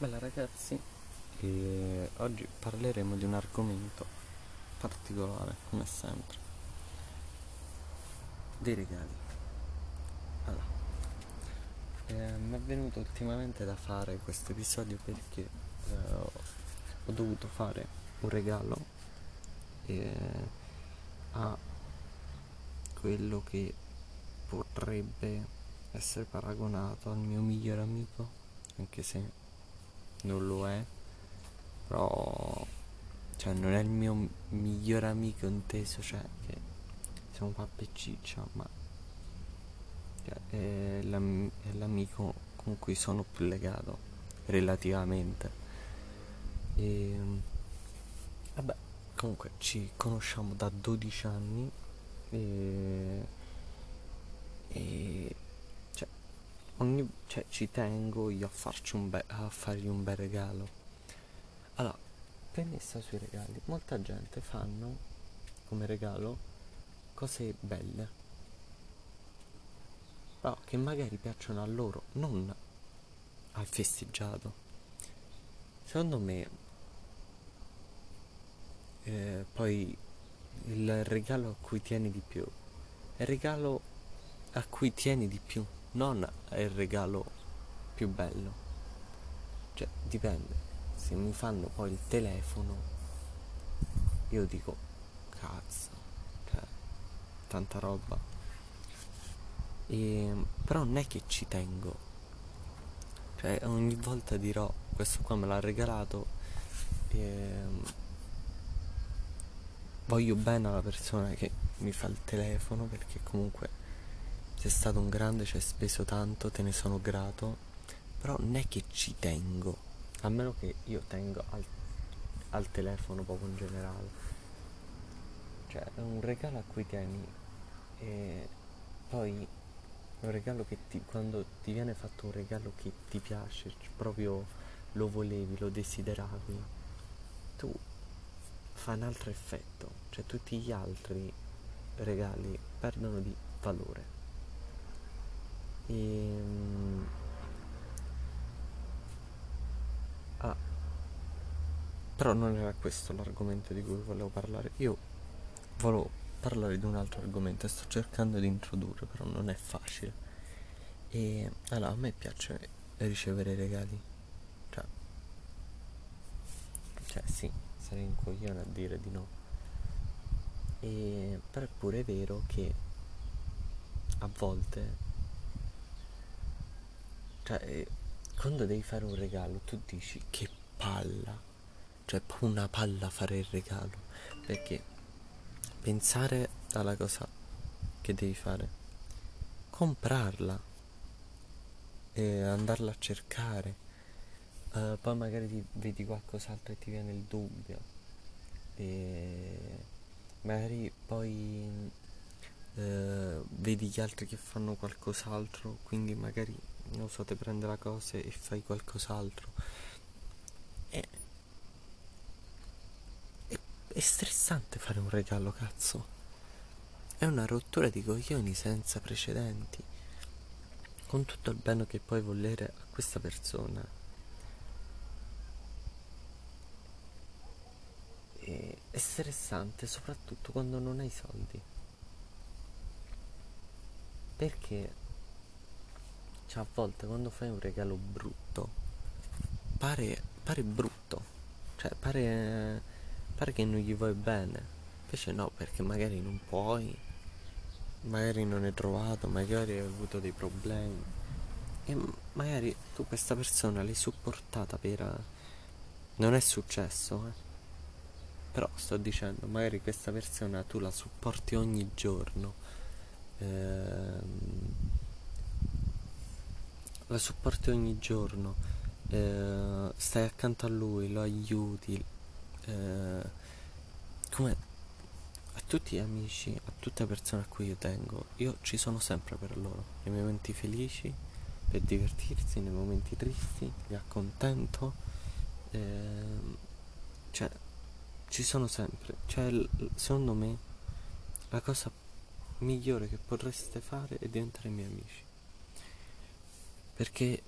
Bella ragazzi, e oggi parleremo di un argomento particolare, come sempre, dei regali. Allora, eh, mi è venuto ultimamente da fare questo episodio perché eh, ho dovuto fare un regalo eh, a quello che potrebbe essere paragonato al mio migliore amico, anche se non lo è, però cioè non è il mio migliore amico inteso, cioè che siamo pappa ciccia, ma cioè, è, l'am- è l'amico con cui sono più legato relativamente. E vabbè, comunque ci conosciamo da 12 anni e, e ogni, cioè, ci tengo io a, farci un be- a fargli un bel regalo. Allora, premessa sui regali, molta gente fanno come regalo cose belle, però che magari piacciono a loro, non al festeggiato. Secondo me, eh, poi il regalo a cui tieni di più è il regalo a cui tieni di più non è il regalo più bello. Cioè, dipende. Se mi fanno poi il telefono, io dico, cazzo, cioè, tanta roba. E, però non è che ci tengo. Cioè, ogni volta dirò, questo qua me l'ha regalato. E, voglio bene alla persona che mi fa il telefono perché comunque sei stato un grande, ci hai speso tanto, te ne sono grato, però non è che ci tengo, a meno che io tengo al, al telefono proprio in generale. Cioè, è un regalo a cui tieni e poi è un regalo che ti, quando ti viene fatto un regalo che ti piace, proprio lo volevi, lo desideravi, tu fa un altro effetto, cioè tutti gli altri regali perdono di valore. E, ehm, ah, però non era questo l'argomento di cui volevo parlare. Io volevo parlare di un altro argomento sto cercando di introdurre, però non è facile. E allora, a me piace ricevere regali. Cioè, cioè sì, sarei un coglione a dire di no. E, però è pure vero che a volte cioè, eh, quando devi fare un regalo, tu dici che palla. Cioè, una palla fare il regalo. Perché pensare alla cosa che devi fare, comprarla e andarla a cercare. Uh, poi magari ti vedi qualcos'altro e ti viene il dubbio. E magari poi uh, vedi gli altri che fanno qualcos'altro, quindi magari non so, te prende la cosa e fai qualcos'altro. È, è, è stressante fare un regalo, cazzo. È una rottura di coglioni senza precedenti. Con tutto il bene che puoi volere a questa persona. È stressante soprattutto quando non hai soldi. Perché cioè, a volte quando fai un regalo brutto, pare, pare brutto. Cioè, pare, pare che non gli vuoi bene. Invece no, perché magari non puoi, magari non hai trovato, magari hai avuto dei problemi. E magari tu questa persona l'hai supportata per... Non è successo, eh. Però sto dicendo, magari questa persona tu la supporti ogni giorno. Ehm la supporti ogni giorno, eh, stai accanto a lui, lo aiuti, eh, come a tutti gli amici, a tutte le persone a cui io tengo, io ci sono sempre per loro, nei momenti felici, per divertirsi, nei momenti tristi, li accontento, eh, cioè ci sono sempre, cioè secondo me la cosa migliore che potreste fare è diventare miei amici perché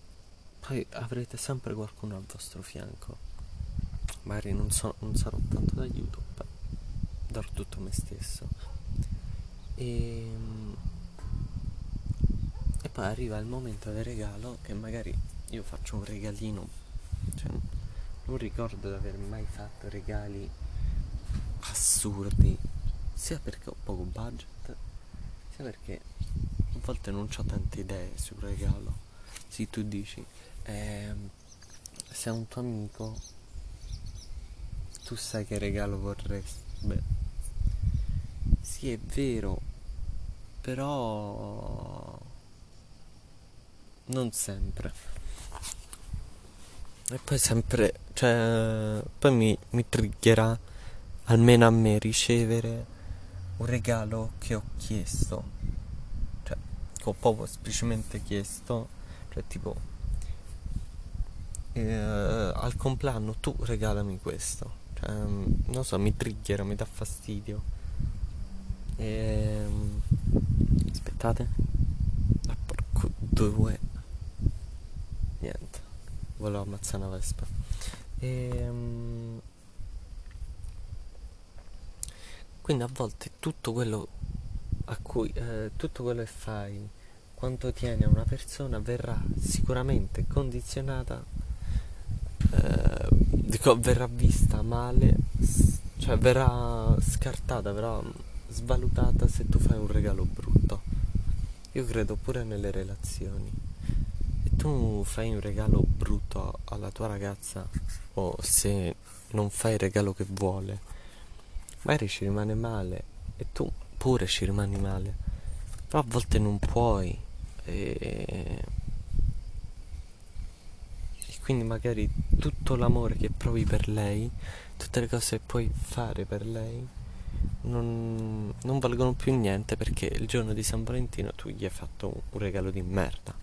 poi avrete sempre qualcuno al vostro fianco. Magari non, so, non sarò tanto d'aiuto, ma darò tutto me stesso. E, e poi arriva il momento del regalo che magari io faccio un regalino, cioè non ricordo di aver mai fatto regali assurdi, sia perché ho poco budget, sia perché a volte non ho tante idee sul regalo. Se tu dici, eh, se è un tuo amico, tu sai che regalo vorresti. Beh, sì è vero, però non sempre. E poi sempre, cioè, poi mi, mi triggerà, almeno a me, ricevere un regalo che ho chiesto. Cioè, che ho proprio semplicemente chiesto, cioè tipo, eh, al compleanno tu regalami questo. Cioè, non so, mi triggera, mi dà fastidio. E... Ehm, aspettate. Ah, porco due. Niente. Volevo ammazzare una vespa. E... Ehm, quindi a volte tutto quello a cui eh, tutto quello che fai, quanto tieni a una persona, verrà sicuramente condizionata, eh, dico, verrà vista male, cioè verrà scartata, verrà svalutata se tu fai un regalo brutto. Io credo pure nelle relazioni. E tu fai un regalo brutto alla tua ragazza o se non fai il regalo che vuole, magari ci rimane male e tu pure ci rimani male. Però a volte non puoi. E... e quindi magari tutto l'amore che provi per lei, tutte le cose che puoi fare per lei, non, non, valgono più niente perché il giorno di San Valentino tu gli hai fatto un regalo di merda.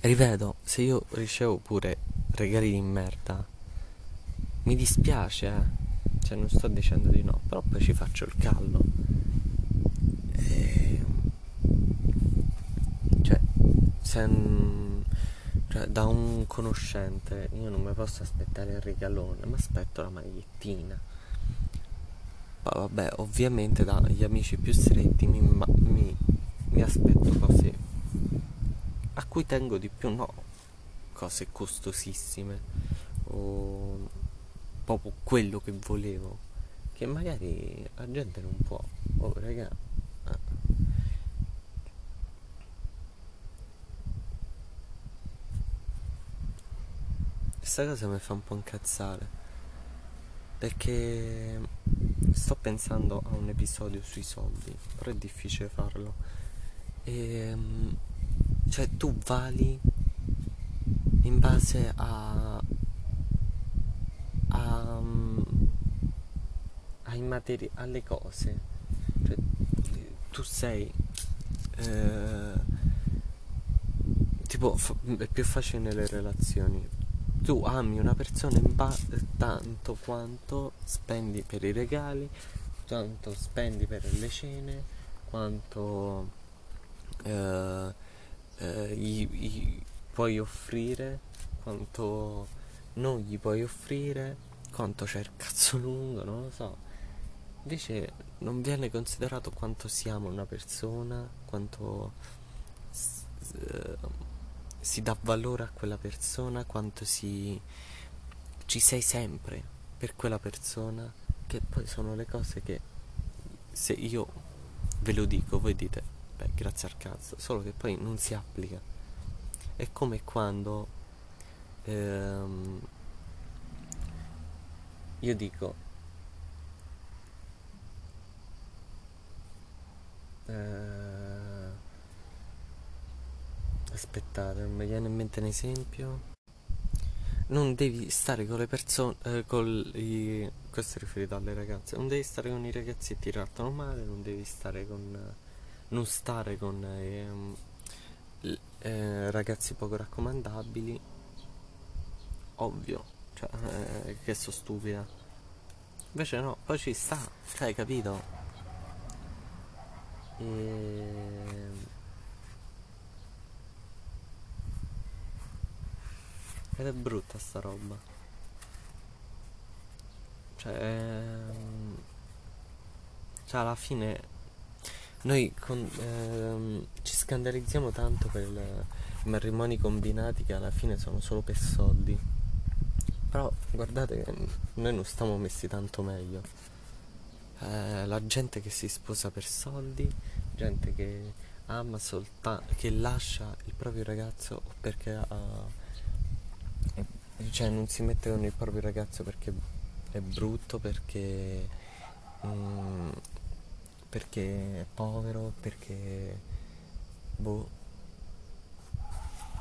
Rivedo, se io ricevo pure regali di merda, mi dispiace, eh. Cioè, non sto dicendo di no, però poi ci faccio il callo. E... Cioè, se cioè, da un conoscente io non mi posso aspettare il regalone, ma aspetto la magliettina poi vabbè, ovviamente dagli amici più stretti mi, mi, mi aspetto cose a cui tengo di più, no, cose costosissime o proprio quello che volevo, che magari la gente non può. Oh, raga. Ah. Questa cosa mi fa un po' incazzare perché sto pensando a un episodio sui soldi, però è difficile farlo. E, ehm, cioè tu vali in base a, a ai materi- alle cose. Cioè, tu sei eh, tipo fa- è più facile nelle relazioni tu ami una persona ba- tanto quanto spendi per i regali, tanto spendi per le cene, quanto eh, eh, gli, gli puoi offrire, quanto non gli puoi offrire, quanto c'è il cazzo lungo, non lo so. Invece non viene considerato quanto siamo una persona, quanto... Eh, si dà valore a quella persona, quanto si ci sei sempre per quella persona, che poi sono le cose che se io ve lo dico, voi dite, beh, grazie al cazzo, solo che poi non si applica. È come quando ehm, io dico eh, Aspettate, non mi viene in mente un esempio. Non devi stare con le persone, eh, con i, questo è riferito alle ragazze, non devi stare con i ragazzi che ti trattano male, non devi stare con, non stare con eh, eh, ragazzi poco raccomandabili. Ovvio, cioè, eh, che sono stupida. Invece no, poi ci sta, cioè, hai capito? E Ed è brutta sta roba. Cioè, ehm, cioè alla fine noi con- ehm, ci scandalizziamo tanto per il- i matrimoni combinati che alla fine sono solo per soldi. Però guardate che noi non stiamo messi tanto meglio. Eh, la gente che si sposa per soldi, gente che ama soltanto, che lascia il proprio ragazzo perché ha e- cioè non si mette con il proprio ragazzo perché è brutto, perché, mm, perché è povero, perché boh,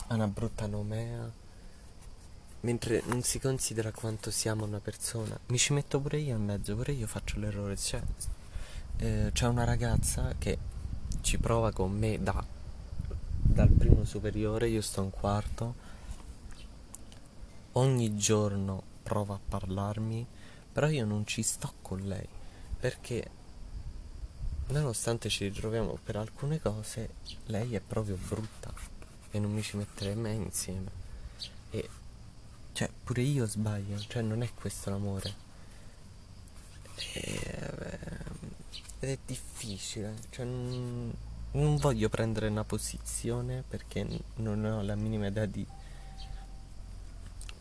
ha una brutta nomea, mentre non si considera quanto siamo una persona. Mi ci metto pure io in mezzo, pure io faccio l'errore. Cioè, eh, c'è una ragazza che ci prova con me da, dal primo superiore, io sto in quarto ogni giorno prova a parlarmi, però io non ci sto con lei, perché nonostante ci ritroviamo per alcune cose, lei è proprio brutta e non mi ci metterei mai insieme. E cioè, pure io sbaglio, cioè non è questo l'amore. E, ed è difficile, cioè non, non voglio prendere una posizione perché non ho la minima idea di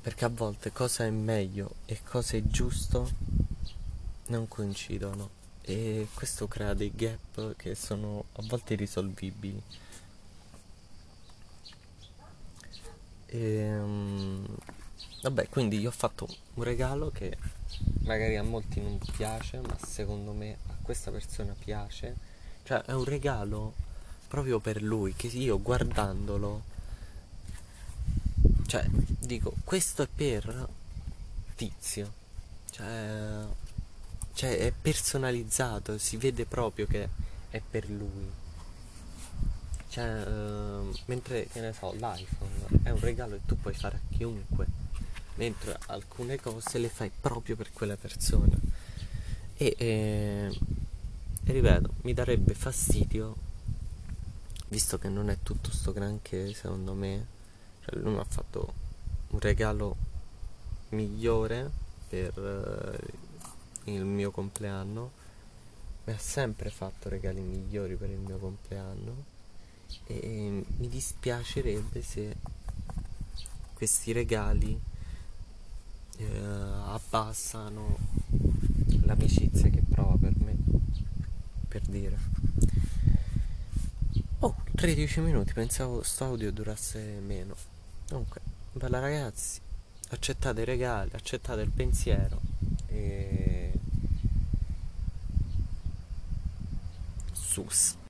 perché a volte cosa è meglio e cosa è giusto non coincidono e questo crea dei gap che sono a volte irrisolvibili. E, um, vabbè, quindi io ho fatto un regalo che magari a molti non piace, ma secondo me a questa persona piace. Cioè è un regalo proprio per lui che io guardandolo cioè, dico, questo è per Tizio. Cioè, cioè, è personalizzato, si vede proprio che è per lui. Cioè, uh, mentre, che ne so, l'iPhone è un regalo che tu puoi fare a chiunque, mentre alcune cose le fai proprio per quella persona. E, e, e ripeto, mi darebbe fastidio, visto che non è tutto sto granché, secondo me, cioè lui mi ha fatto un regalo migliore per eh, il mio compleanno. Mi ha sempre fatto regali migliori per il mio compleanno. E mi dispiacerebbe se questi regali eh, abbassano l'amicizia che prova per me per dire. Oh 13 minuti pensavo sto audio durasse meno Comunque, bella ragazzi, accettate i regali, accettate il pensiero e... Sus.